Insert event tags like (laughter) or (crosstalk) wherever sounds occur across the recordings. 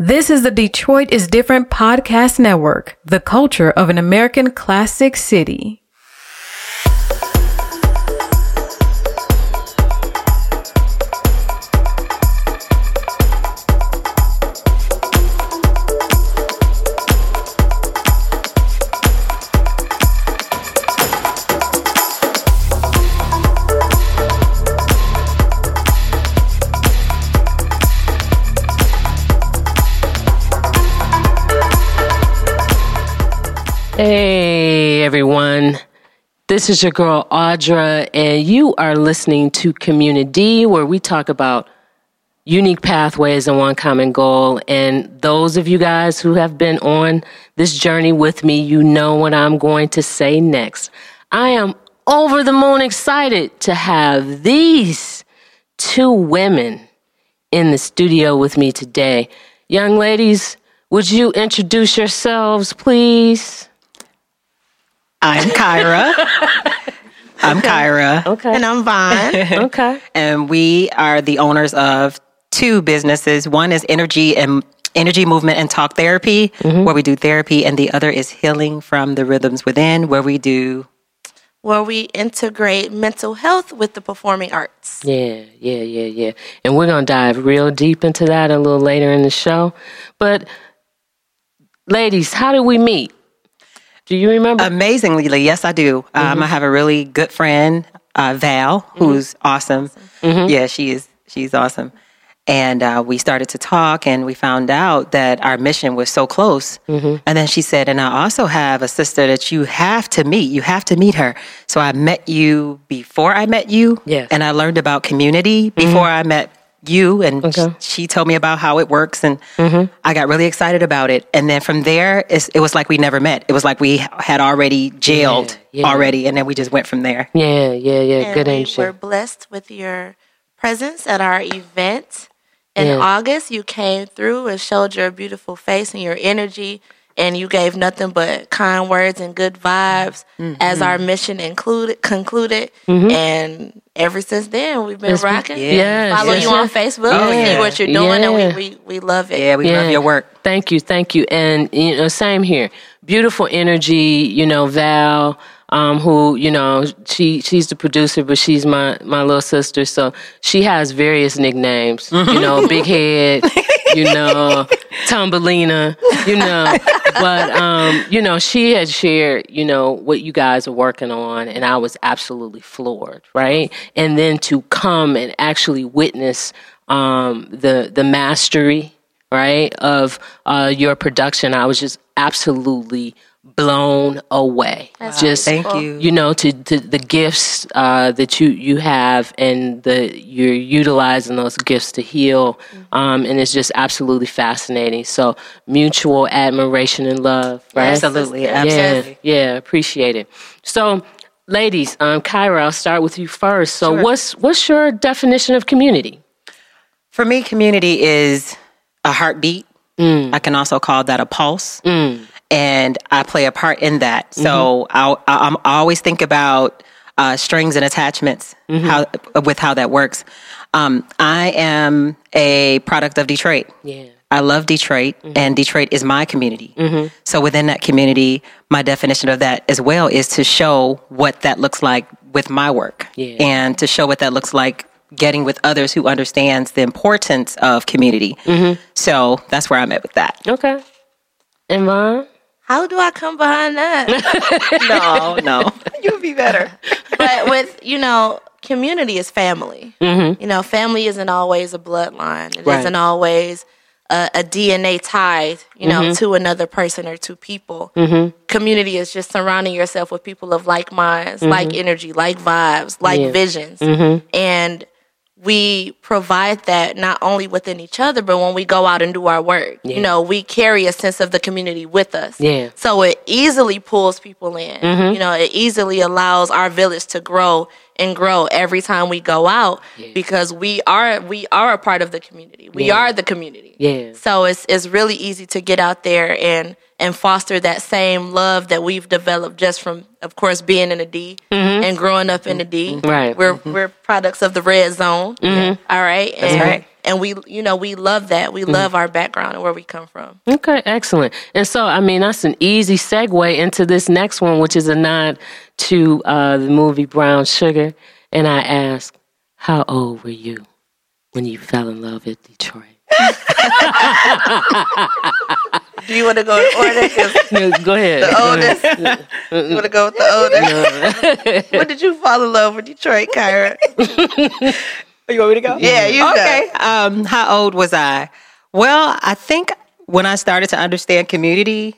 This is the Detroit is Different podcast network, the culture of an American classic city. This is your girl Audra, and you are listening to Community, where we talk about unique pathways and one common goal. And those of you guys who have been on this journey with me, you know what I'm going to say next. I am over the moon excited to have these two women in the studio with me today. Young ladies, would you introduce yourselves, please? I'm (laughs) Kyra. I'm Kyra. Okay. And I'm Vaughn. (laughs) okay. And we are the owners of two businesses. One is energy and energy movement and talk therapy, mm-hmm. where we do therapy, and the other is healing from the rhythms within, where we do where we integrate mental health with the performing arts. Yeah, yeah, yeah, yeah. And we're going to dive real deep into that a little later in the show. But, ladies, how did we meet? Do you remember? amazingly. Yes, I do. Um, I have a really good friend, uh, Val, who's awesome. Yeah, she is. She's awesome. And uh, we started to talk, and we found out that our mission was so close. And then she said, "And I also have a sister that you have to meet. You have to meet her." So I met you before I met you, Yes. and I learned about community before I met you. And Okay. she told me about how it works, and mm-hmm. I got really excited about it. And then from there, it's, it was like we never met. It was like we had already jailed Yeah, yeah. already, and then we just went from there. yeah, yeah, yeah. Good and Good we energy. were blessed with your presence at our event in Yeah. August. You came through and showed your beautiful face and your energy, and you gave nothing but kind words and good vibes as our mission included concluded. And ever since then, we've been It's been- rocking. Yes, Follow yes, you on. Facebook Oh, and see what you're doing, Yeah. and we, we, we love it. Yeah, we love your work. Thank you, thank you. And you know, same here. Beautiful energy, you know, Val, um, who, you know, she she's the producer, but she's my my little sister. So she has various nicknames. You know, (laughs) big head, you know, Thumbelina, you know. But um, you know, she had shared, you know, what you guys are working on, and I was absolutely floored, right? And then to come and actually witness um, the the mastery right of uh, your production i was just absolutely blown away. Just Thank you. you know to, to the gifts uh, that you you have and the you're utilizing those gifts to heal um, and it's just absolutely fascinating. So mutual admiration and love right? Absolutely, yeah absolutely. yeah appreciate it. So ladies um kyra i'll start with you first. So what's what's your definition of community? For me, community is a heartbeat. I can also call that a pulse. And I play a part in that. So mm-hmm. I'll, I, I'm- always think about uh, strings and attachments, mm-hmm. how with how that works. Um, I am a product of Detroit. Yeah. I love Detroit, mm-hmm. and Detroit is my community. So within that community, my definition of that as well is to show what that looks like with my work, Yeah. and to show what that looks like getting with others who understands the importance of community. So that's where I'm at with that. okay and Vaughn? How do I come behind that? (laughs) no, no, (laughs) you would be better. but with you know community is family. Mm-hmm. You know family isn't always a bloodline. It Right. not always a, a dna tied you know mm-hmm. to another person or to people. Mm-hmm. Community is just surrounding yourself with people of like minds like energy like vibes like Yeah. visions. And we provide that not only within each other but when we go out and do our work you know we carry a sense of the community with us Yeah. so it easily pulls people in. Mm-hmm. You know, it easily allows our village to grow and grow every time we go out because we are we are a part of the community. We are the community. Yeah. So it's it's really easy to get out there and and foster that same love that we've developed just from of course being in the D and growing up in the D. Mm-hmm. Right. Mm-hmm. We're we're products of the red zone. All right. And, right. and we you know we love that we love our background and where we come from Okay, excellent. And so, I mean, that's an easy segue into this next one, which is a nod to uh, the movie Brown Sugar. And I ask, how old were you when you fell in love with Detroit? (laughs) do you want to go in order (laughs) 'Cause No, Go ahead. the oldest you want to go with the oldest when did you fall in love with detroit kyra You want me to go? Yeah, you go. Okay. Um, how old was I? Well, I think when I started to understand community,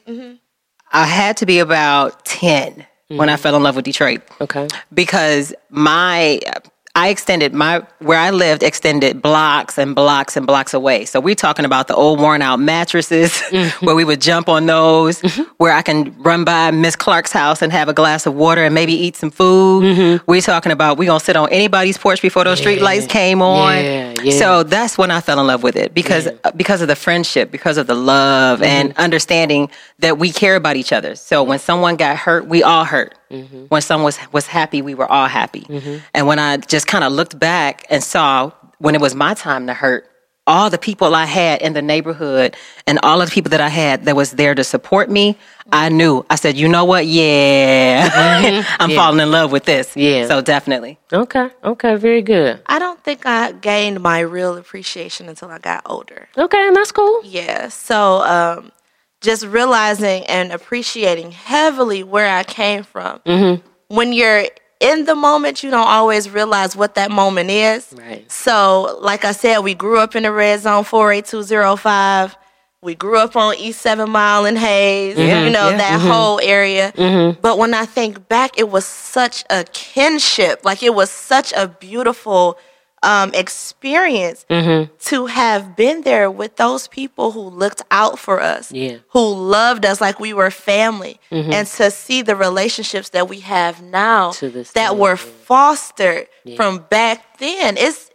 I had to be about 10 when I fell in love with Detroit Okay. because my I extended my where I lived extended blocks and blocks and blocks away. So we're talking about the old worn out mattresses (laughs) mm-hmm. where we would jump on those, mm-hmm. where I can run by Miss Clark's house and have a glass of water and maybe eat some food. Mm-hmm. We're talking about we're gonna sit on anybody's porch before those street lights came on. Yeah, yeah. So that's when I fell in love with it because uh, because of the friendship, because of the love and understanding that we care about each other. So when someone got hurt, we all hurt. Mm-hmm. When someone was was happy, we were all happy. Mm-hmm. And when I just kind of looked back and saw when it was my time to hurt, all the people I had in the neighborhood and all of the people that I had that was there to support me, I knew. I said, you know what? Yeah, mm-hmm. (laughs) I'm falling in love with this. Yeah. So definitely. Okay. Okay. Very good. i don't think i gained my real appreciation until i got older Okay. And that's cool. Yeah. So um, just realizing and appreciating heavily where I came from. Mm-hmm. When you're in the moment, you don't always realize what that moment is. Right. So, like I said, we grew up in the red zone 48205. We grew up on East Seven Mile and Hayes, mm-hmm. you know, yeah. that mm-hmm. whole area. But when I think back, it was such a kinship. Like it was such a beautiful um, experience to have been there with those people who looked out for us, Yeah. who loved us like we were family, and to see the relationships that we have now that day, were yeah. fostered from back then. It's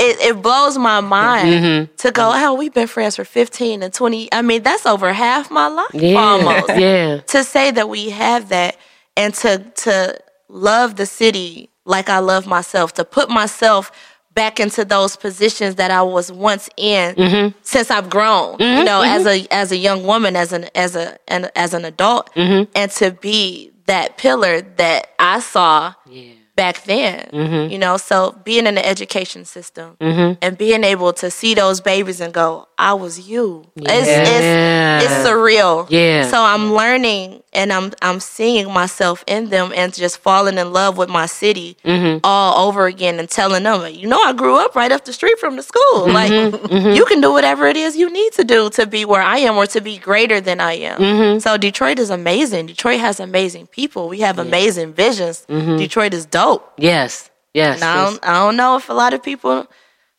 it, it blows my mind Mm-hmm. to go, oh, we've been friends for 15 and 20. I mean, that's over half my life Yeah. almost. (laughs) Yeah. To say that we have that and to to love the city like I love myself, to put myself back into those positions that I was once in Mm-hmm. since I've grown, you know, as a as a young woman, as an as a an, as an adult, Mm-hmm. and to be that pillar that I saw Yeah. back then. Mm-hmm. You know, so being in the education system and being able to see those babies and go, I was you. It's, it's it's surreal. Yeah. So I'm learning and I'm I'm seeing myself in them and just falling in love with my city Mm-hmm. all over again and telling them, you know, I grew up right up the street from the school. Mm-hmm. Like you can do whatever it is you need to do to be where I am or to be greater than I am. Mm-hmm. So Detroit is amazing. Detroit has amazing people. We have amazing visions. Mm-hmm. Detroit is dope. Yes. Yes. And I don't, I don't know if a lot of people,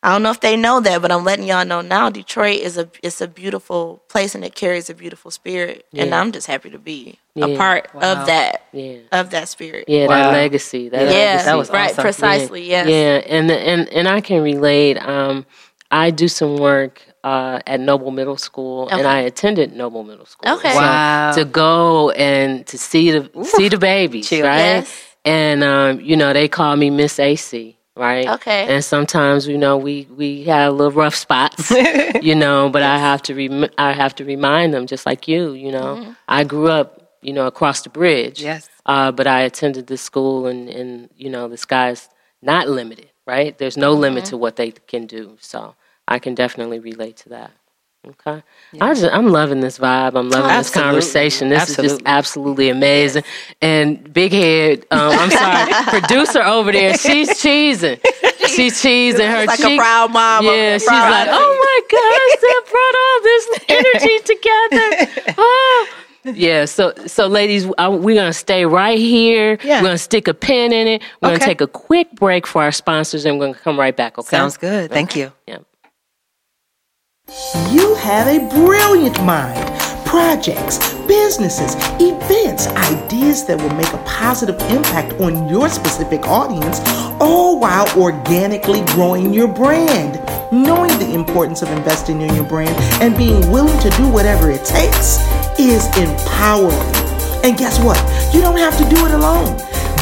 I don't know if they know that, but I'm letting y'all know now. Detroit is a it's a beautiful place and it carries a beautiful spirit, and I'm just happy to be Yeah. a part of that Yeah. of that spirit. Yeah, Wow. that legacy. That Yeah, legacy. that was right, awesome. precisely. Yes. Yeah, and and and I can relate. Um, I do some work uh, at Noble Middle School, and I attended Noble Middle School. Okay. So Wow. To go and to see the see the babies, Chill. right? Yes. And um, you know, they call me Miss AC. Right. Okay. And sometimes, you know, we we have little rough spots, (laughs) you know. But I have to rem- I have to remind them, just like you, you know. Mm-hmm. I grew up, you know, across the bridge. Yes. Uh, but I attended this school, and, and you know, the sky's not limited, right? There's no limit Mm-hmm. to what they can do. So I can definitely relate to that. Okay, I just I'm loving this vibe. I'm loving this conversation. This is just Absolutely. absolutely amazing. And Big Head, um, I'm sorry, (laughs) producer over there, she's cheesing. She's cheesing her like a proud mom Yeah, there, she's proud like, oh my gosh, that brought all this energy (laughs) together. Oh. Yeah, so so ladies, I, we're gonna stay right here. Yeah. We're gonna stick a pin in it. We're Okay. gonna take a quick break for our sponsors, and we're gonna come right back. Okay, Sounds good. Thank you. Yeah. You have a brilliant mind. Projects, businesses, events, ideas that will make a positive impact on your specific audience, all while organically growing your brand. Knowing the importance of investing in your brand and being willing to do whatever it takes is empowering. And guess what? You don't have to do it alone.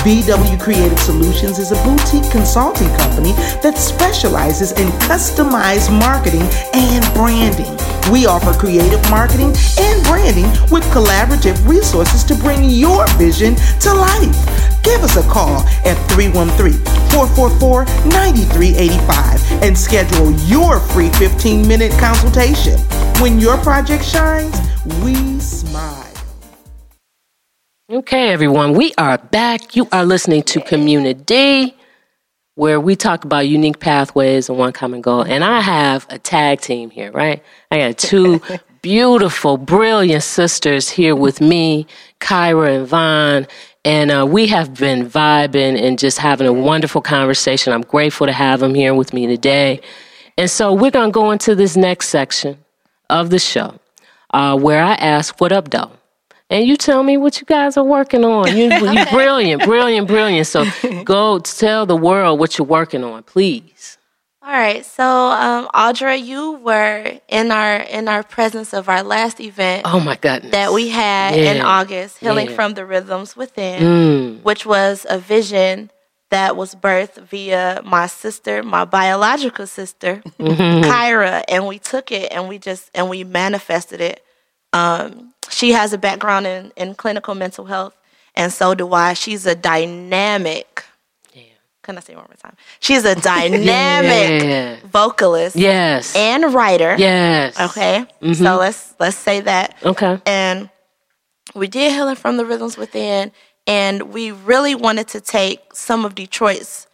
BW Creative Solutions is a boutique consulting company that specializes in customized marketing and branding. We offer creative marketing and branding with collaborative resources to bring your vision to life. Give us a call at 313 444 9385 and schedule your free 15 minute consultation. When your project shines, we smile. Okay, everyone, we are back. You are listening to Community, where we talk about unique pathways and one common goal. And I have a tag team here, right? I got two (laughs) beautiful, brilliant sisters here with me, Kyra and Vaughn. And uh, we have been vibing and just having a wonderful conversation. I'm grateful to have them here with me today. And so we're going to go into this next section of the show uh, where I ask, What up, though? And you tell me what you guys are working on. You, (laughs) you brilliant, brilliant, brilliant. So (laughs) go tell the world what you're working on, please. All right. So, um, Audra, you were in our in our presence of our last event. Oh my goodness. That we had yeah. in August, healing yeah. from the rhythms within, mm. which was a vision that was birthed via my sister, my biological sister, mm-hmm. Kyra, and we took it and we just and we manifested it. Um, she has a background in, in clinical mental health, and so do I. She's a dynamic. Yeah. Can I say one more time? She's a (laughs) dynamic yeah. vocalist. Yes. And writer. Yes. Okay. Mm-hmm. So let's let's say that. Okay. And we did healing from the rhythms within, and we really wanted to take some of Detroit's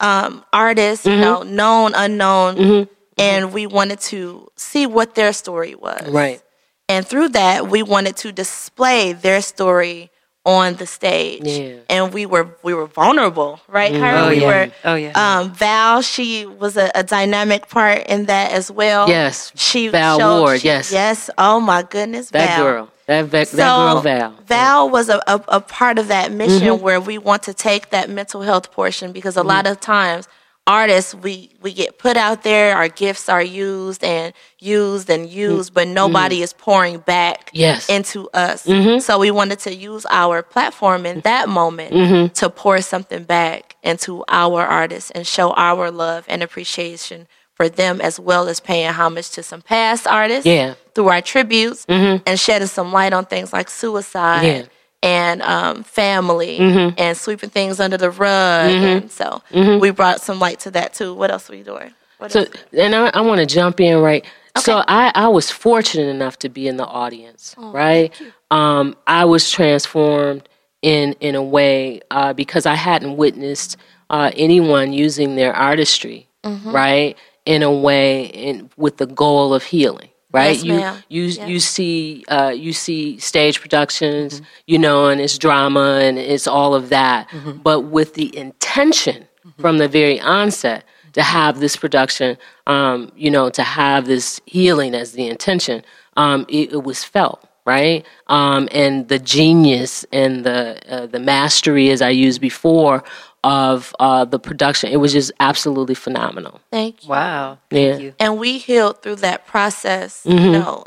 um, artists, mm-hmm. you know, known, unknown, mm-hmm. and we wanted to see what their story was. Right. And through that, we wanted to display their story on the stage. Yeah. And we were we were vulnerable, right? Mm. Oh, we yeah. were oh yeah. Um, Val, she was a, a, dynamic part in that as well. Yes. She Val showed, Ward, she, yes. Yes. Oh my goodness. That Val. girl. That, that, so, that girl Val. Val was a, a, a, part of that mission mm-hmm. where we want to take that mental health portion because a mm-hmm. lot of times artists we we get put out there our gifts are used and used and used but nobody mm-hmm. is pouring back yes. into us mm-hmm. so we wanted to use our platform in that moment mm-hmm. to pour something back into our artists and show our love and appreciation for them as well as paying homage to some past artists yeah. through our tributes mm-hmm. and shedding some light on things like suicide yeah and um, family mm-hmm. and sweeping things under the rug. Mm-hmm. And so mm-hmm. we brought some light to that too. What else were you doing? What so, and I, I want to jump in right. Okay. So I, I was fortunate enough to be in the audience, oh, right? Um, I was transformed in in a way uh, because I hadn't witnessed uh, anyone using their artistry, mm-hmm. right, in a way in, with the goal of healing right? Yes, you ma'am. you yes. you see uh, you see stage productions, mm-hmm. you know, and it's drama and it's all of that, mm-hmm. but with the intention mm-hmm. from the very onset to have this production, um, you know, to have this healing as the intention, um, it, it, was felt. Right, um, and the genius and the uh, the mastery, as I used before, of uh, the production. It was just absolutely phenomenal. Thank you. Wow. Yeah. Thank you. And we healed through that process. Mm-hmm. You know,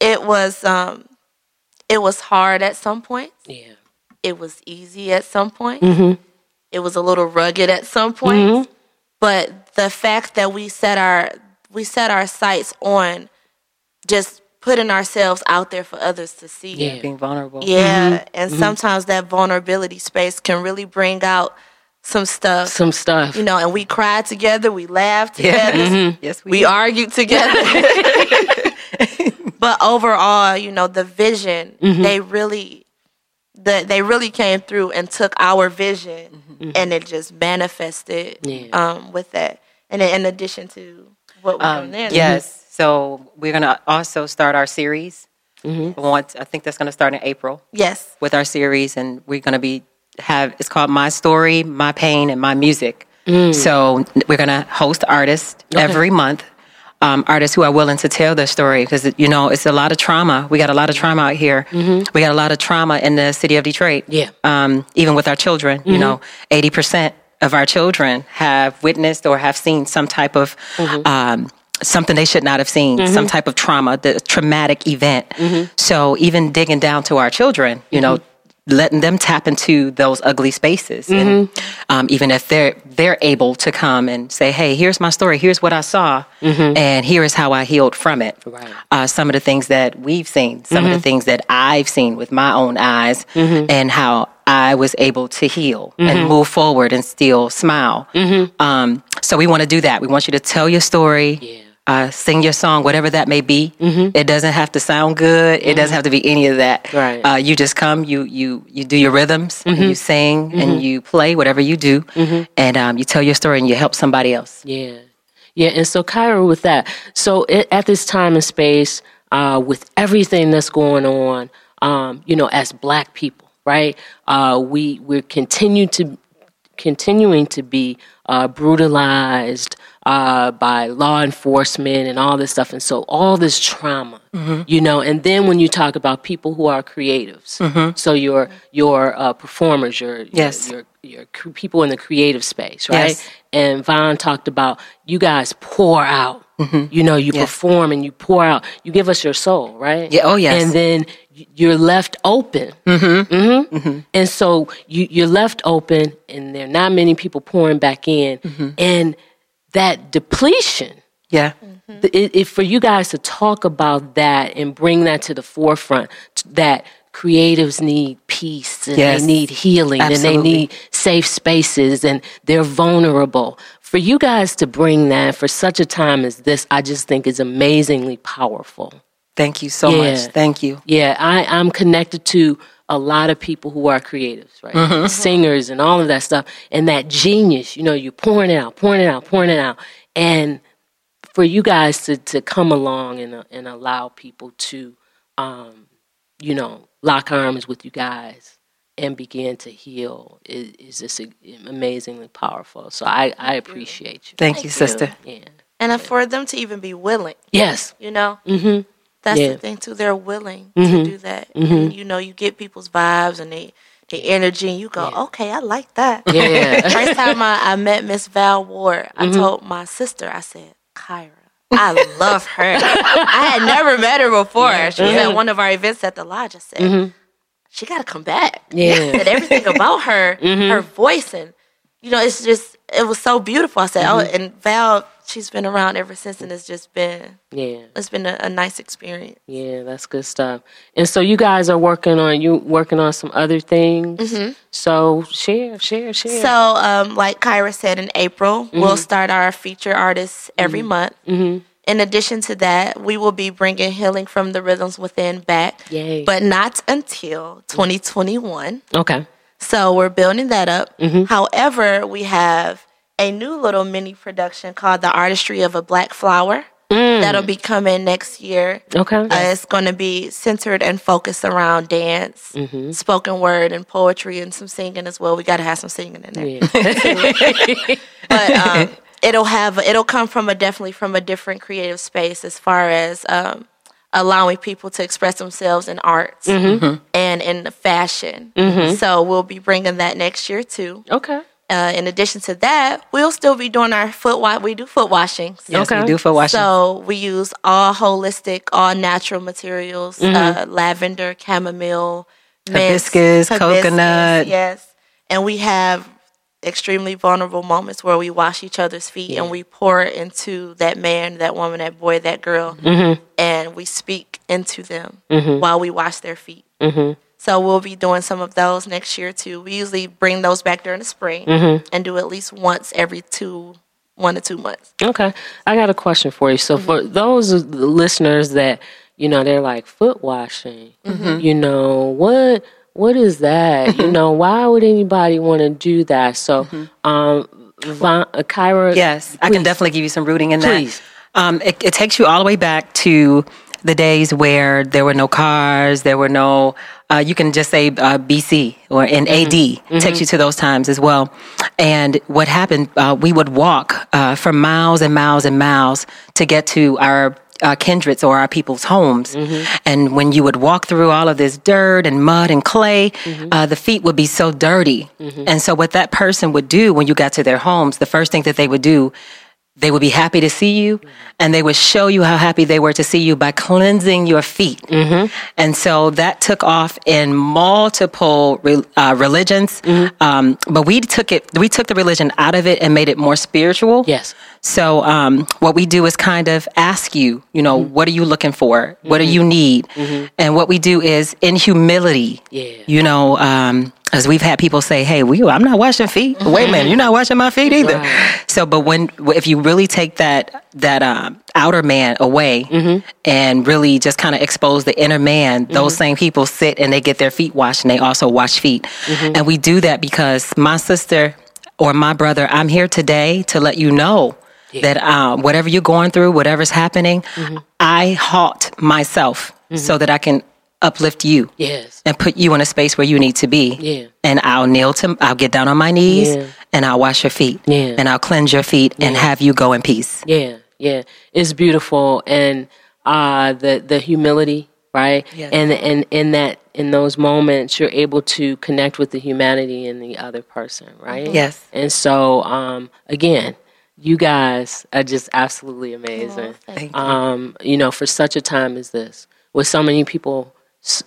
it was um, it was hard at some point. Yeah. It was easy at some point. Mm-hmm. It was a little rugged at some point. Mm-hmm. But the fact that we set our we set our sights on just putting ourselves out there for others to see. Yeah. Being vulnerable. Yeah, Mm-hmm. and sometimes that vulnerability space can really bring out some stuff. Some stuff. You know, and we cried together, we laughed Yeah. together, Mm-hmm. Yes, we, we do. argued together. (laughs) but overall, you know, the vision, Mm-hmm. they really the, they really came through and took our vision and it just manifested Mm-hmm. Yeah. um, with that. And in addition to what we're Um, doing there. yes. So we're gonna also start our series. Mm-hmm. Once I think that's gonna start in April Yes. with our series, and we're gonna be have it's called My Story, My Pain, and My Music. So we're gonna host artists every month. Um, artists who are willing to tell their story because you know it's a lot of trauma. We got a lot of trauma out here. We got a lot of trauma in the city of Detroit. Yeah. Um, even with our children, you know, eighty percent of our children have witnessed or have seen some type of um, something they should not have seen, some type of trauma, the traumatic event. So even digging down to our children, you know, letting them tap into those ugly spaces Mm-hmm. and um, even if they're they're able to come and say hey here's my story here's what i saw and here is how i healed from it Mm-hmm. Right. Mm-hmm. uh, some of the things that we've seen some of the things that i've seen with my own eyes and how i was able to heal Mm-hmm. and move forward and still smile um, so we want to do that we want you to tell your story Yeah. uh, sing your song, whatever that may be. It doesn't have to sound good. It doesn't have to be any of that. Right. Uh, you just come, you you you do your rhythms, and you sing, and you play whatever you do, and um, you tell your story, and you help somebody else. Yeah. Yeah. And so, Kyra, with that, so i at this time and space, uh, with everything that's going on, um, you know, as black people, right? Uh, we, we're continue to, continuing to be uh, brutalized uh, by law enforcement and all this stuff. And so all this trauma, you know, and then when you talk about people who are creatives, so your, your uh, performers, your, Yes. your, your cr- people in the creative space, right? Yes. And Vaughn talked about you guys pour out. Mm-hmm. You know, you Yes. perform and you pour out. You give us your soul, right? Yeah, oh, yes. And then you're left open. Mm-hmm. Mm-hmm. mm-hmm. And so you, you're left open, and there are not many people pouring back in. And that depletion, Yeah. th- it, it, for you guys to talk about that and bring that to the forefront, t- that creatives need peace and Yes. they need healing and they need safe spaces and they're vulnerable. For you guys to bring that for such a time as this, I just think is amazingly powerful. Thank you so Yeah. much. Thank you. Yeah, I, I'm connected to a lot of people who are creatives, right? Mm-hmm. Singers and all of that stuff. And that genius, you know, you're pouring it out, pouring it out, pouring it out. And for you guys to, to come along and, uh, and allow people to, um, you know, lock arms with you guys and begin to heal is, is just amazingly powerful. So I, I appreciate you. Thank, you, sister. Yeah. And for them to even be willing, Yes. you know, Mm-hmm. that's Yeah. the thing too. They're willing to mm-hmm. do that. And, mm-hmm. you know, you get people's vibes and they, the energy, and you go, okay, I like that. Yeah. (laughs) First time I, I met Miss Val Ward, I mm-hmm. told my sister, I said, Kyra, I love her. (laughs) I had never met her before. She was at one of our events at the lodge. I said, she got to come back. (laughs) Yeah. and everything about her, (laughs) mm-hmm. her voice, and you know, it's just it was so beautiful. I said, oh, mm-hmm. and Val, she's been around ever since, and it's just been Yeah. it's been a, a nice experience. Yeah, that's good stuff. And so you guys are working on you working on some other things. Mm-hmm. So share, share, share. So, um, like Kyra said, in April, we'll start our feature artists every month. Mm-hmm. In addition to that, we will be bringing Healing from the Rhythms Within back, Yay. but not until 2021. okay. So we're building that up. However, we have a new little mini production called The Artistry of a Black Flower. That'll be coming next year. Okay. Uh, it's going to be centered and focused around dance, spoken word, and poetry, and some singing as well. We got to have some singing in there. Yeah. (laughs) But um, (laughs) it'll have it'll come from a definitely from a different creative space as far as um, allowing people to express themselves in arts and in fashion. So we'll be bringing that next year too. okay. Uh, in addition to that, we'll still be doing our foot wash. We do foot washings. Yes, Okay. we do for washing. So we use all holistic, all natural materials: uh, lavender, chamomile, mint, Hibiscus, coconut. Yes, and we have extremely vulnerable moments where we wash each other's feet and we pour into that man, that woman, that boy, that girl, mm-hmm. and we speak into them mm-hmm. while we wash their feet. Mm-hmm. So we'll be doing some of those next year too. We usually bring those back during the spring and do at least once every two, one to two months. Okay. I got a question for you. So for those listeners that, you know, they're like foot washing, you know, what what is that? you know, why would anybody want to do that? So um Vaughn, uh, Kyra Yes, I can definitely give you some rooting in Please. that. Um, it, it takes you all the way back to the days where there were no cars, there were no. Uh, you can just say uh, BC or in AD. Takes you to those times as well. And what happened? Uh, we would walk uh, for miles and miles and miles to get to our uh, kindreds or our people's homes. And when you would walk through all of this dirt and mud and clay, uh, the feet would be so dirty. And so, what that person would do when you got to their homes, the first thing that they would do they would be happy to see you and they would show you how happy they were to see you by cleansing your feet. Mm-hmm. And so that took off in multiple re- uh, religions. Um, but we took it, we took the religion out of it and made it more spiritual. Yes. So um, what we do is kind of ask you, you know, mm-hmm. what are you looking for? What do mm-hmm. you need? Mm-hmm. And what we do is in humility, Yeah. you know, um, as we've had people say, "Hey, we, I'm not washing feet." Wait a minute, you're not washing my feet either. So, but when if you really take that that um, outer man away and really just kind of expose the inner man, those same people sit and they get their feet washed and they also wash feet. And we do that because my sister or my brother, I'm here today to let you know that um, whatever you're going through, whatever's happening, I halt myself so that I can uplift you Yes. and put you in a space where you need to be. Yeah. And I'll kneel to, I'll get down on my knees Yeah. and I'll wash your feet. Yeah. And I'll cleanse your feet and have you go in peace. Yeah, yeah, it's beautiful, and uh, the the humility, right? Yes. And and in that in those moments, you're able to connect with the humanity in the other person, right? Yes. And so, um, again, you guys are just absolutely amazing. Thank you. um, you know, for such a time as this, with so many people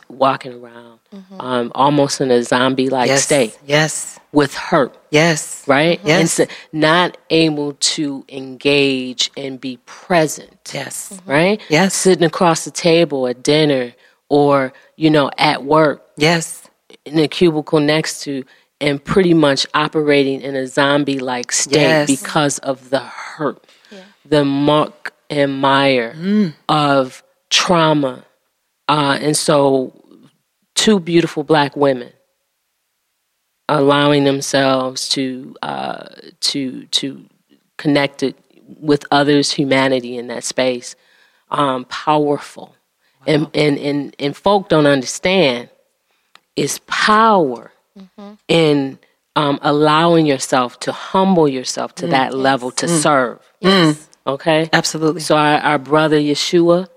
walking around, um, almost in a zombie-like Yes. state, Yes. with hurt, Yes. right? Yes. And so not able to engage and be present, Yes. right? Yes. Sitting across the table at dinner or, you know, at work Yes. in a cubicle next to and pretty much operating in a zombie like state Yes. because of the hurt, the muck and mire Mm. of trauma. Uh, and so, two beautiful black women allowing themselves to uh, to to connect it with others' humanity in that space, um, powerful, and, and and and folk don't understand is power Mm-hmm. in um, allowing yourself to humble yourself to that mm. level to mm. serve. Yes. Mm. Okay. Absolutely. So our, our brother Yeshua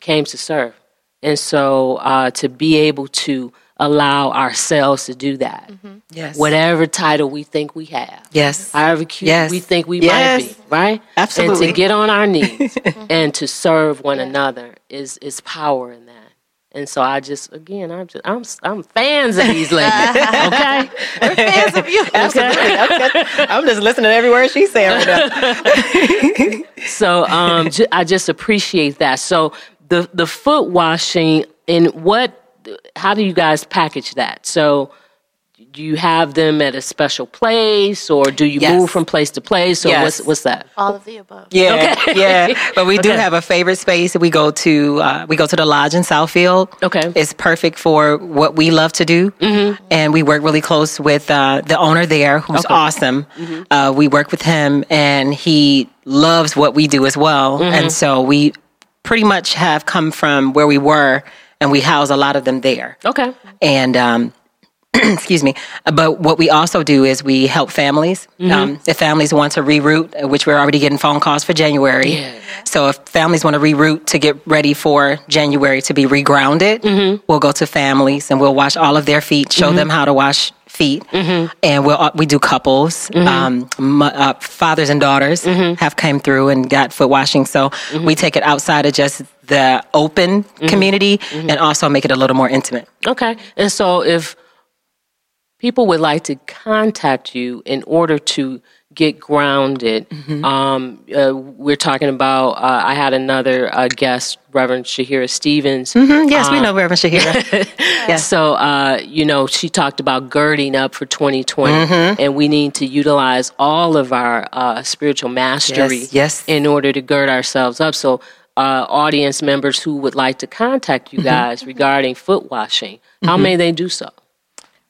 came to serve, and so uh, to be able to allow ourselves to do that, mm-hmm. Yes. whatever title we think we have, Yes. however cute Yes. we think we Yes. might be, right? Absolutely. And to get on our knees (laughs) and to serve one another is is power in that. And so I just again I'm just I'm I'm fans of these (laughs) ladies. Okay, (laughs) fans of you. (laughs) Absolutely. I'm just listening to every word she's saying right now. so um, ju- I just appreciate that. So the the foot washing and what? How do you guys package that? So do you have them at a special place, or do you Yes. move from place to place, or Yes. what's what's that? All of the above. Yeah, Okay. yeah. But we do Okay. have a favorite space. We go to uh, we go to the lodge in Southfield. Okay. it's perfect for what we love to do, mm-hmm. and we work really close with uh, the owner there, who's Okay. awesome. Uh, we work with him, and he loves what we do as well, and so we pretty much have come from where we were, and we house a lot of them there Okay. and um, (clears throat) excuse me. But what we also do is we help families. Mm-hmm. Um, if families want to reroute, uh, which we're already getting phone calls for January. Yeah. So if families want to reroute to get ready for January to be regrounded, Mm-hmm. we'll go to families and we'll wash all of their feet, show them how to wash feet, Mm-hmm. and we'll uh, we do couples, um, mu- uh, fathers and daughters Mm-hmm. have came through and got foot washing. So we take it outside of just the open Mm-hmm. community and also make it a little more intimate. Okay. And so if people would like to contact you in order to get grounded, Mm-hmm. um, uh, we're talking about, uh, I had another uh, guest, Reverend Shahira Stevens. Mm, Yes, we know Reverend Shahira. (laughs) Yes. So, uh, you know, she talked about girding up for 2020, Mm-hmm. and we need to utilize all of our uh, spiritual mastery Yes, yes. in order to gird ourselves up. So, uh, audience members who would like to contact you Mm-hmm. guys regarding foot washing, how may they do so?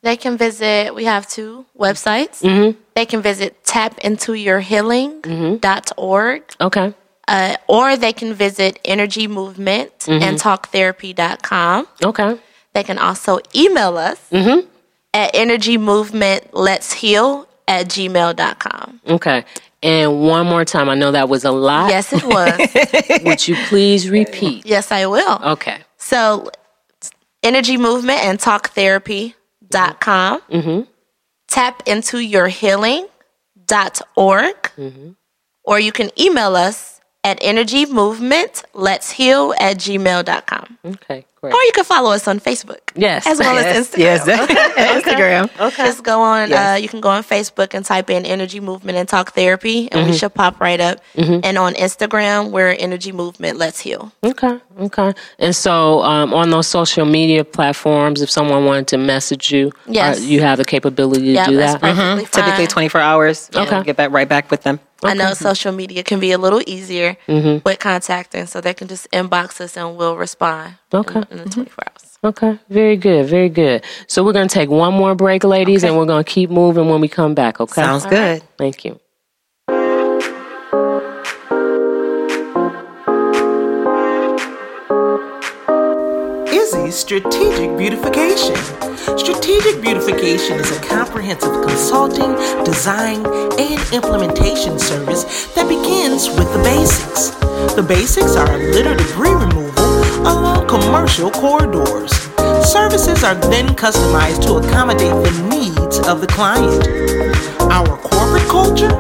They can visit, we have two websites. Mm-hmm. They can visit tapintoyourhealing.org Okay. uh, or they can visit Energy Movement Mm-hmm. and talktherapy.com. Okay. They can also email us Mm-hmm. at energymovementletsheal at gmail.com. Okay. And one more time, I know that was a lot. Yes, it was. (laughs) Would you please repeat? yes, I will. Okay. So, Energy Movement and talktherapy.com. Mm-hmm. Tap into your healing.org. Mm-hmm. or you can email us at energy movement let's heal at gmail.com. Okay, great. Or you can follow us on Facebook. Yes. As well Yes, as Instagram. yes. (laughs) (laughs) Instagram. Okay. Just go on. Yes. Uh, you can go on Facebook and type in Energy Movement and Talk Therapy, and Mm-hmm. we should pop right up. And on Instagram, we're Energy Movement Let's Heal. Okay, okay. And so um, on those social media platforms, if someone wanted to message you, Yes. uh, you have the capability to Yeah, do that's that. perfectly fine. Typically 24 hours. Okay. Okay. Get back right back with them. I know social media can be a little easier Mm-hmm. with contacting, so they can just inbox us and we'll respond. Okay. In, the 24 hours. Okay, very good, very good. So we're going to take one more break, ladies, and we're going to keep moving when we come back, okay? Sounds good. Thank you. Strategic Beautification. Strategic Beautification is a comprehensive consulting, design, and implementation service that begins with the basics. The basics are litter debris removal along commercial corridors. Services are then customized to accommodate the needs of the client. Our corporate culture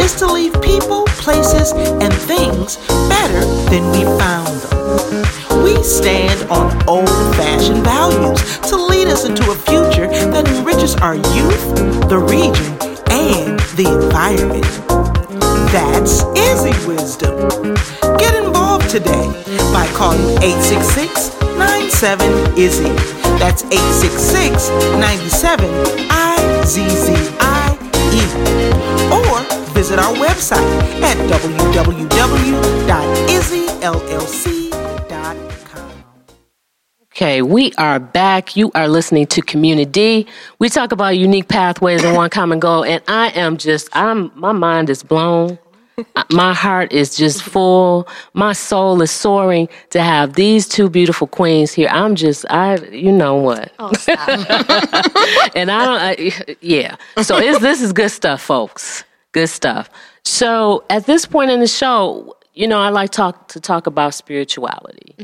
is to leave people, places, and things better than we found them. Stand on old fashioned values to lead us into a future that enriches our youth, the region, and the environment. That's Izzy Wisdom. Get involved today by calling 866 97 Izzy. That's 866 97 IZZIE. Or visit our website at www.izzyllc.com. Okay, we are back. You are listening to Community. We talk about unique pathways and one common goal, and I am just, I'm, my mind is blown. My heart is just full. My soul is soaring to have these two beautiful queens here. I'm just, I, you know what? Oh, stop. (laughs) and I don't, I, yeah. So this is good stuff, folks. Good stuff. So at this point in the show, you know, I like talk to talk about spirituality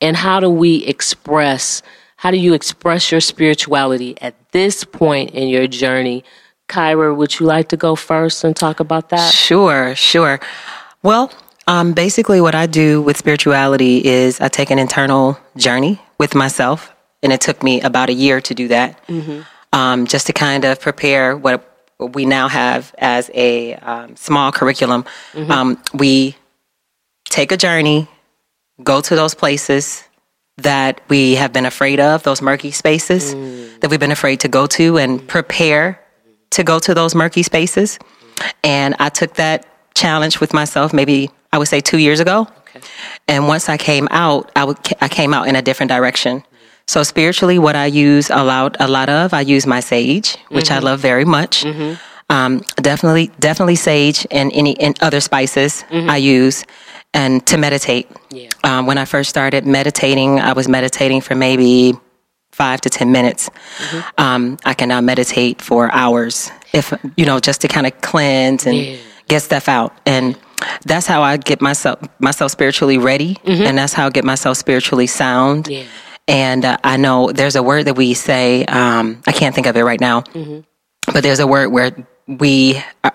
and how do we express, how do you express your spirituality at this point in your journey? Kyra, would you like to go first and talk about that? Sure, sure. Well, um, basically, what I do with spirituality is I take an internal journey with myself, and it took me about a year to do that, um, just to kind of prepare what what we now have as a um, small curriculum. Um, we take a journey, go to those places that we have been afraid of, those murky spaces mm. that we've been afraid to go to, and prepare to go to those murky spaces. And I took that challenge with myself maybe I would say two years ago. And once I came out, I, would, I came out in a different direction. So spiritually, what I use a lot, a lot of, I use my sage, which I mm-hmm. love very much. Mm-hmm. Um, definitely, definitely sage and any and other spices mm-hmm. I use, and to meditate. Yeah. Um, when I first started meditating, I was meditating for maybe five to ten minutes. Um, I can now meditate for hours, if you know, just to kind of cleanse and Yeah. get stuff out. And that's how I get myself myself spiritually ready, and that's how I get myself spiritually sound. Yeah. And uh, I know there's a word that we say. Um, I can't think of it right now, but there's a word where we are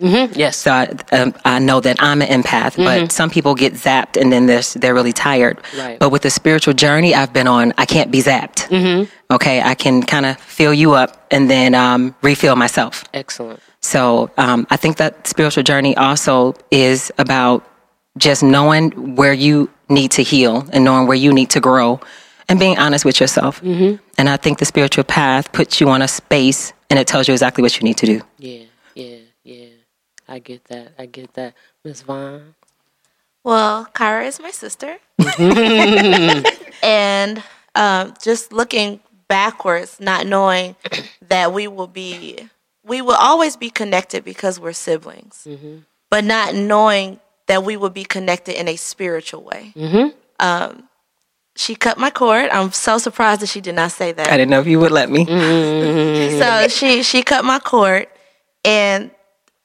empaths. Yes. So I, um, I know that I'm an empath, but some people get zapped and then they're, they're really tired. Right. But with the spiritual journey I've been on, I can't be zapped. Okay, I can kind of fill you up and then um, refill myself. Excellent. So um, I think that spiritual journey also is about just knowing where you need to heal and knowing where you need to grow and being honest with yourself. Mm-hmm. And I think the spiritual path puts you on a space and it tells you exactly what you need to do. Yeah. I get that. I get that. Miss Vaughn. Well, Kyra is my sister. (laughs) and um, just looking backwards, not knowing that we will be, we will always be connected because we're siblings, but not knowing that we will be connected in a spiritual way. Um, she cut my cord. I'm so surprised that she did not say that. I didn't know if you would let me. so she she cut my cord and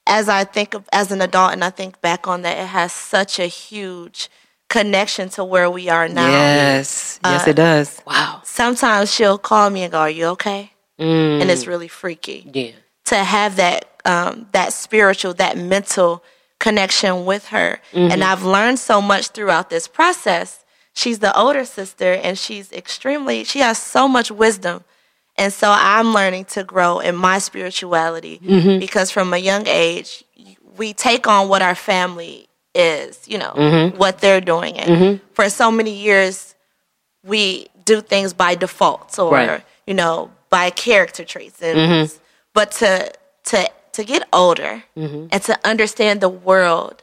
as i think of as an adult and i think back on that it has such a huge connection to where we are now Yes, yes, Uh, it does. Wow. sometimes she'll call me and go are you okay and it's really freaky Yeah. to have that um, that spiritual that mental connection with her. And I've learned so much throughout this process. She's the older sister and she's extremely, she has so much wisdom. And so I'm learning to grow in my spirituality mm-hmm. because from a young age, we take on what our family is, you know, mm-hmm. what they're doing. And mm-hmm. for so many years, we do things by default or, Right. you know, by character traits. And but to to to get older and to understand the world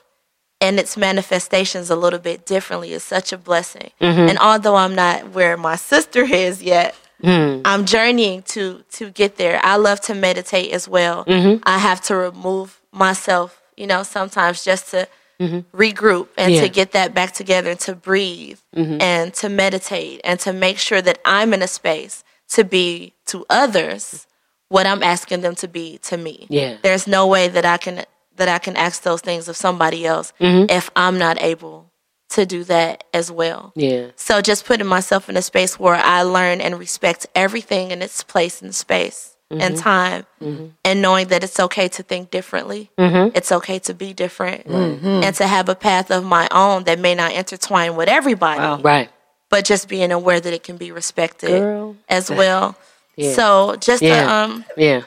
and its manifestations a little bit differently is such a blessing. And although I'm not where my sister is yet, Mm. I'm journeying to to get there. I love to meditate as well. Mm-hmm. I have to remove myself, you know, sometimes just to mm-hmm. regroup and Yeah. to get that back together and to breathe mm-hmm. and to meditate and to make sure that I'm in a space to be to others what I'm asking them to be to me. Yeah. There's no way that I can that I can ask those things of somebody else if I'm not able to do that as well. Yeah. So just putting myself in a space where I learn and respect everything in its place and space and mm-hmm. time, mm-hmm. and knowing that it's okay to think differently, mm-hmm. it's okay to be different, and to have a path of my own that may not intertwine with everybody, Right. but just being aware that it can be respected Girl. as well. Yeah. So just to, Yeah. Uh, um Yeah.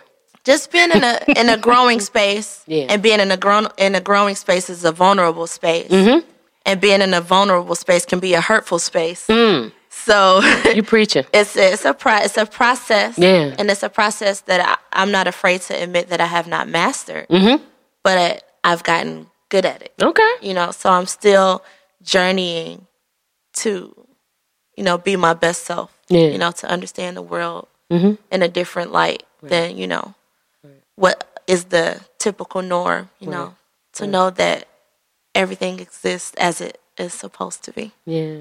just being in a in a growing (laughs) space Yeah. and being in a grown in a growing space is a vulnerable space. Mm-hmm. And being in a vulnerable space can be a hurtful space. Mm. So (laughs) You preaching. it's it's a pro- it's a process. Yeah. And it's a process that I, I'm not afraid to admit that I have not mastered. Mm-hmm. But I, I've gotten good at it. Okay. You know, so I'm still journeying to, you know, be my best self. Yeah. You know, to understand the world Mm-hmm. in a different light than, you know, what is the typical norm, you know, to know that everything exists as it is supposed to be. Yeah.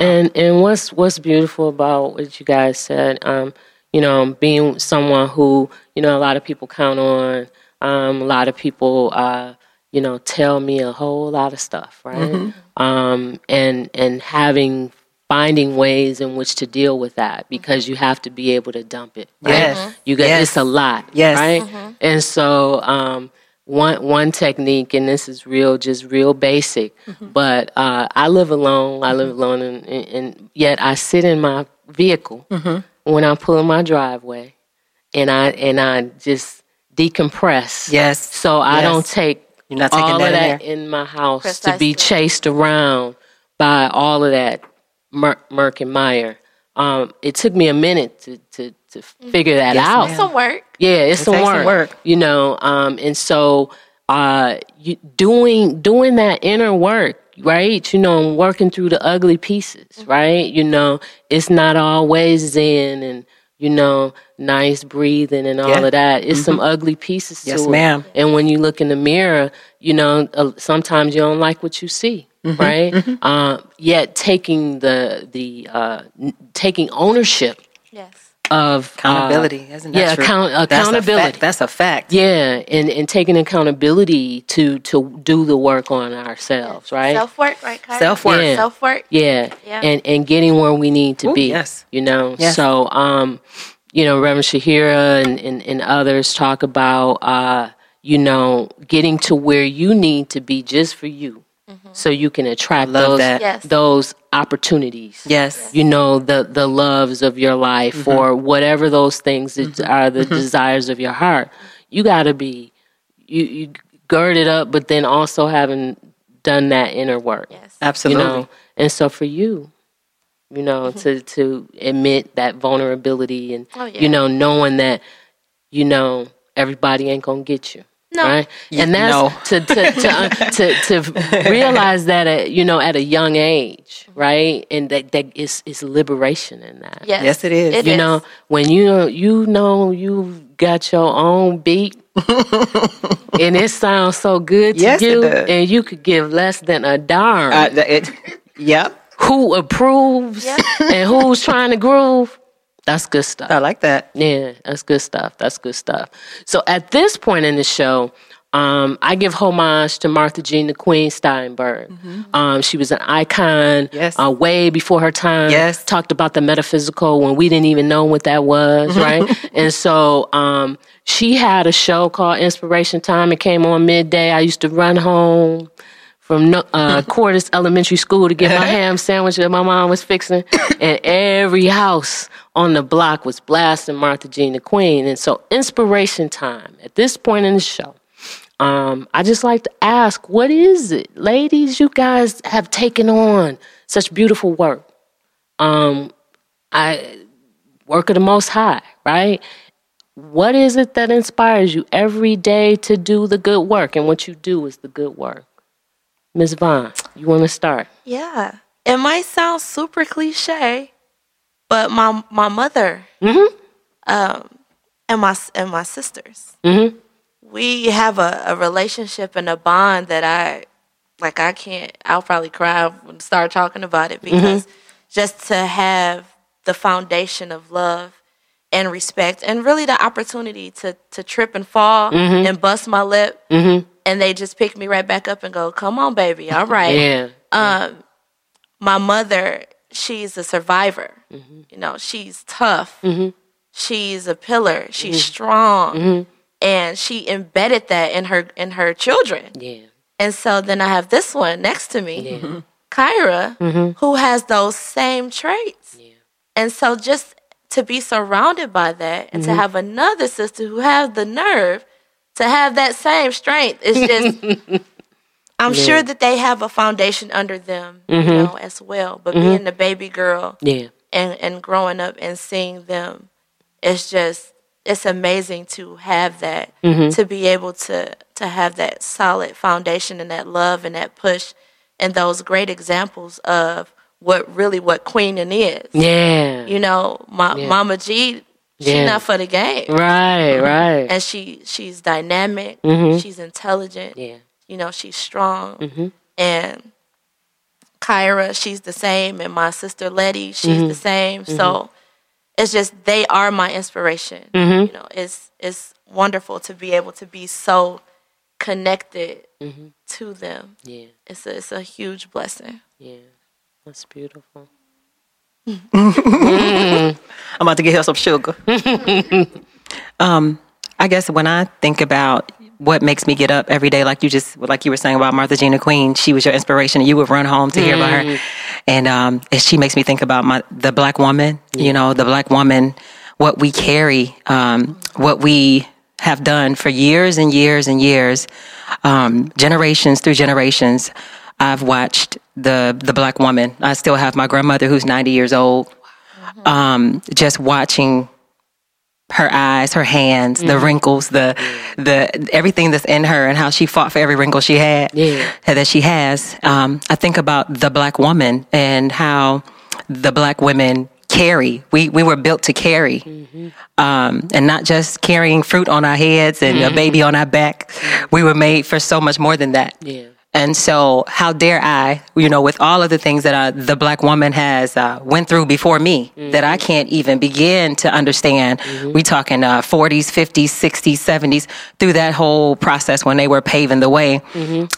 And and what's what's beautiful about what you guys said, um, you know, being someone who, you know, a lot of people count on, um, a lot of people uh, you know, tell me a whole lot of stuff, right? Um, and and having finding ways in which to deal with that because you have to be able to dump it. Right? Yes. You get Yes. it's a lot. Yes. Right? And so um one one technique and this is real just real basic but uh, i live alone i live alone and, and, and yet i sit in my vehicle when i pull in my driveway and i and i just decompress Yes. so i Yes. don't take You're not taking all that of in that there. in my house to be chased around by all of that mur- murk and mire um, it took me a minute to, to, to figure that Yes, out ma'am. Some work. yeah, it's some work, some work. you know. Um, and so, uh, you doing doing that inner work, right? You know, and working through the ugly pieces, Mm-hmm. right? You know, it's not always zen and you know nice breathing and all Yeah. Mm-hmm. of that. It's some ugly pieces Yes, to it. ma'am. And when you look in the mirror, you know, uh, sometimes you don't like what you see. Mm-hmm. Right, uh, yet taking the the uh, n- taking ownership Yes. Of uh, Accountability, isn't that yeah, true? account- That's a fact. accountability. That's a fact. Yeah, and, and taking accountability to to do the work on ourselves, right? Self work, right, Kyra? Self-work. Yeah. Self work. yeah. Yeah. and and getting where we need to Ooh, be. yes. you know. Yes. So, um, you know, Reverend Shahira and, and, and others talk about, uh, you know, getting to where you need to be just for you, Mm-hmm. so you can attract those that. Yes. those opportunities Yes. you know the the loves of your life Mm-hmm. or whatever those things that mm-hmm. are the mm-hmm. desires of your heart you got to be you you gird it up but then also having done that inner work Yes. Absolutely. you know and so for you you know to to admit that vulnerability and Oh, yeah. you know knowing that you know everybody ain't gonna get you No. right and that's no. to to to, uh, (laughs) to to realize that at, you know at a young age right and that that is is liberation in that Yes. Yes, it is. It you is. know when you you know you got your own beat (laughs) and it sounds so good to Yes, you and you could give less than a darn Uh, it, yep. who approves and who's trying to groove that's good stuff I like that. yeah, that's good stuff. That's good stuff. So at this point in the show, Um, I give homage to Martha Jean the Queen Steinberg. Um, she was an icon Yes. uh, way before her time. Yes. Talked about the metaphysical when we didn't even know what that was, right? (laughs) and so um, she had a show called Inspiration Time. It came on midday. I used to run home from uh, (laughs) Cordis Elementary School to get my ham sandwich that my mom was fixing, and every house on the block was blasting Martha Jean the Queen. And so, inspiration time at this point in the show. Um, I just like to ask, what is it, ladies? You guys have taken on such beautiful work. Um, I work of the Most High, right? What is it that inspires you every day to do the good work? And what you do is the good work. Ms. Vaughn, you want to start? Yeah. It might sound super cliche, but my my mother Mm-hmm. um, and my and my sisters, Mm-hmm. we have a, a relationship and a bond that I like. I can't. I'll probably cry when I start talking about it because just to have the foundation of love and respect, and really the opportunity to to trip and fall and bust my lip, and they just pick me right back up and go, "Come on, baby, all right." Yeah. um, my mother, she's a survivor. Mm-hmm. You know, she's tough. Mm-hmm. She's a pillar. She's mm-hmm. strong, and she embedded that in her in her children. Yeah. And so then I have this one next to me, Kyra, who has those same traits. Yeah. And so just to be surrounded by that and to have another sister who has the nerve to have that same strength is just (laughs) I'm sure that they have a foundation under them, you mm-hmm. know, as well. But mm-hmm. being the baby girl Yeah. and, and growing up and seeing them, it's just it's amazing to have that, mm-hmm. to be able to to have that solid foundation and that love and that push and those great examples of what really what queening is. Yeah. You know, my Yeah. Mama G, she's Yeah. not for the game. Right, right. And she she's dynamic, mm-hmm. she's intelligent, Yeah. you know, she's strong. Mm-hmm. And Kyra, she's the same. And my sister Letty, she's the mm-hmm. same. So it's just, they are my inspiration. You know, it's, it's wonderful to be able to be so connected to them. Yeah. It's a, it's a huge blessing. Yeah. That's beautiful. I'm about to get her some sugar. um, I guess when I think about what makes me get up every day, like you just like you were saying about Martha Jean the Queen, she was your inspiration. You would run home to hear about her, and um, she makes me think about my the black woman. You know, the black woman, what we carry, um, what we have done for years and years and years, um, generations through generations. I've watched the the black woman. I still have my grandmother who's 90 years old. Um, just watching her eyes, her hands, the wrinkles, the the everything that's in her, and how she fought for every wrinkle she had Yeah. that she has. Um, I think about the black woman and how the black women carry. We we were built to carry, um, and not just carrying fruit on our heads and a baby on our back. We were made for so much more than that. Yeah. And so, how dare I, you know, with all of the things that uh, the black woman has uh, went through before me, that I can't even begin to understand. We talking uh, 40s, 50s, 60s, 70s, through that whole process when they were paving the way.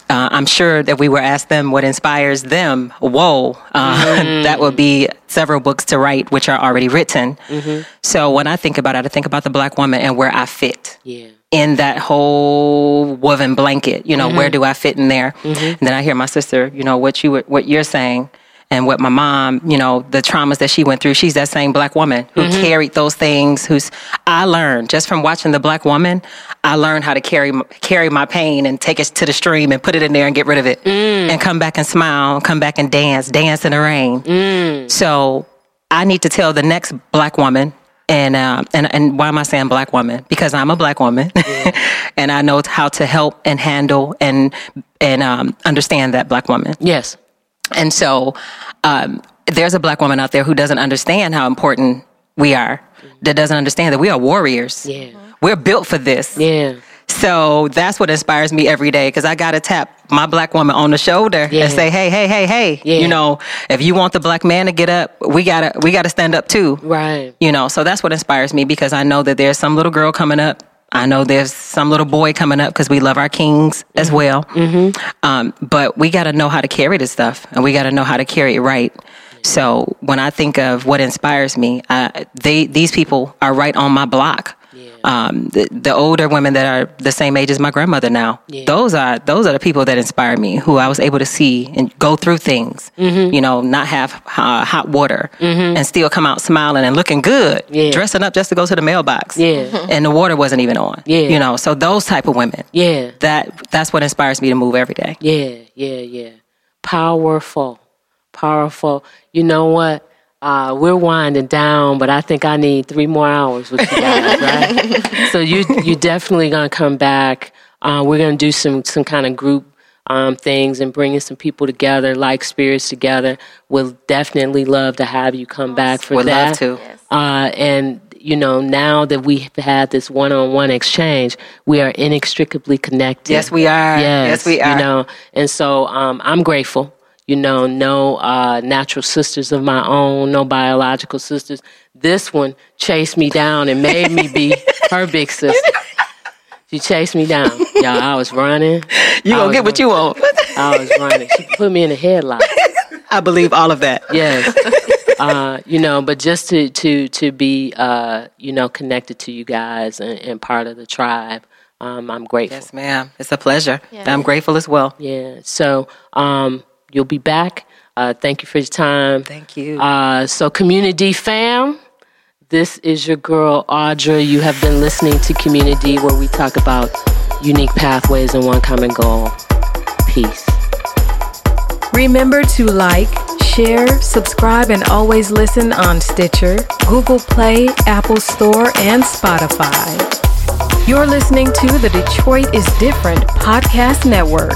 Uh, I'm sure that we were asked them what inspires them. Whoa, uh, (laughs) that would be several books to write, which are already written. So when I think about it, I think about the black woman and where I fit Yeah. In that whole woven blanket. You know, where mm-hmm. do I fit in there? And then I hear my sister, you know, what you what you're saying. And what my mom, you know, the traumas that she went through, she's that same black woman who mm-hmm. carried those things. Who's I learned just from watching the black woman, I learned how to carry carry my pain and take it to the stream and put it in there and get rid of it, mm. and come back and smile, come back and dance, dance in the rain. Mm. So I need to tell the next black woman, and um, and and why am I saying black woman? Because I'm a black woman, (laughs) and I know how to help and handle and and um, understand that black woman. Yes. And so um, there's a black woman out there who doesn't understand how important we are. That doesn't understand that we are warriors. Yeah. We're built for this. Yeah. So that's what inspires me every day because I got to tap my black woman on the shoulder Yeah. and say, "Hey, hey, hey, hey! Yeah. You know, if you want the black man to get up, we gotta we gotta stand up too." Right. You know, so that's what inspires me because I know that there's some little girl coming up. I know there's some little boy coming up because we love our kings as well. Um, but we got to know how to carry this stuff, and we got to know how to carry it right. So when I think of what inspires me, uh, they these people are right on my block. Um, the, the older women that are the same age as my grandmother now, those are those are the people that inspire me. Who I was able to see and go through things. You know, not have uh, hot water and still come out smiling and looking good, Yeah. dressing up just to go to the mailbox. Yeah. (laughs) and the water wasn't even on. Yeah. you know, so those type of women. Yeah. that that's what inspires me to move every day. Yeah, yeah, yeah. Powerful. Powerful. You know what? Uh, we're winding down, but I think I need three more hours with you guys, (laughs) right? so you you definitely gonna come back. Uh, we're gonna do some some kind of group um, things and bringing some people together, like spirits together. We'll definitely love to have you come back for Would that. love to. Uh, and you know, now that we've had this one-on-one exchange, we are inextricably connected. Yes, we are. Yes, we are. You know, and so um, I'm grateful. You know, no uh, natural sisters of my own, no biological sisters. This one chased me down and made me be (laughs) her big sister. She chased me down. Y'all, I was running. You I gonna get what you want. I was running. She put me in a headlock. (laughs) I believe all of that. Yes. (laughs) Uh, you know, but just to to to be uh, you know connected to you guys and, and part of the tribe, um, I'm grateful. Yes, ma'am. It's a pleasure. I'm grateful as well. Yeah. So um, you'll be back. Uh, thank you for your time. Thank you. Uh, so, community fam, this is your girl Audra. You have been listening to Community, where we talk about unique pathways and one common goal. Peace. Remember to like, share, subscribe, and always listen on Stitcher, Google Play, Apple Store, and Spotify. You're listening to the Detroit is Different podcast network.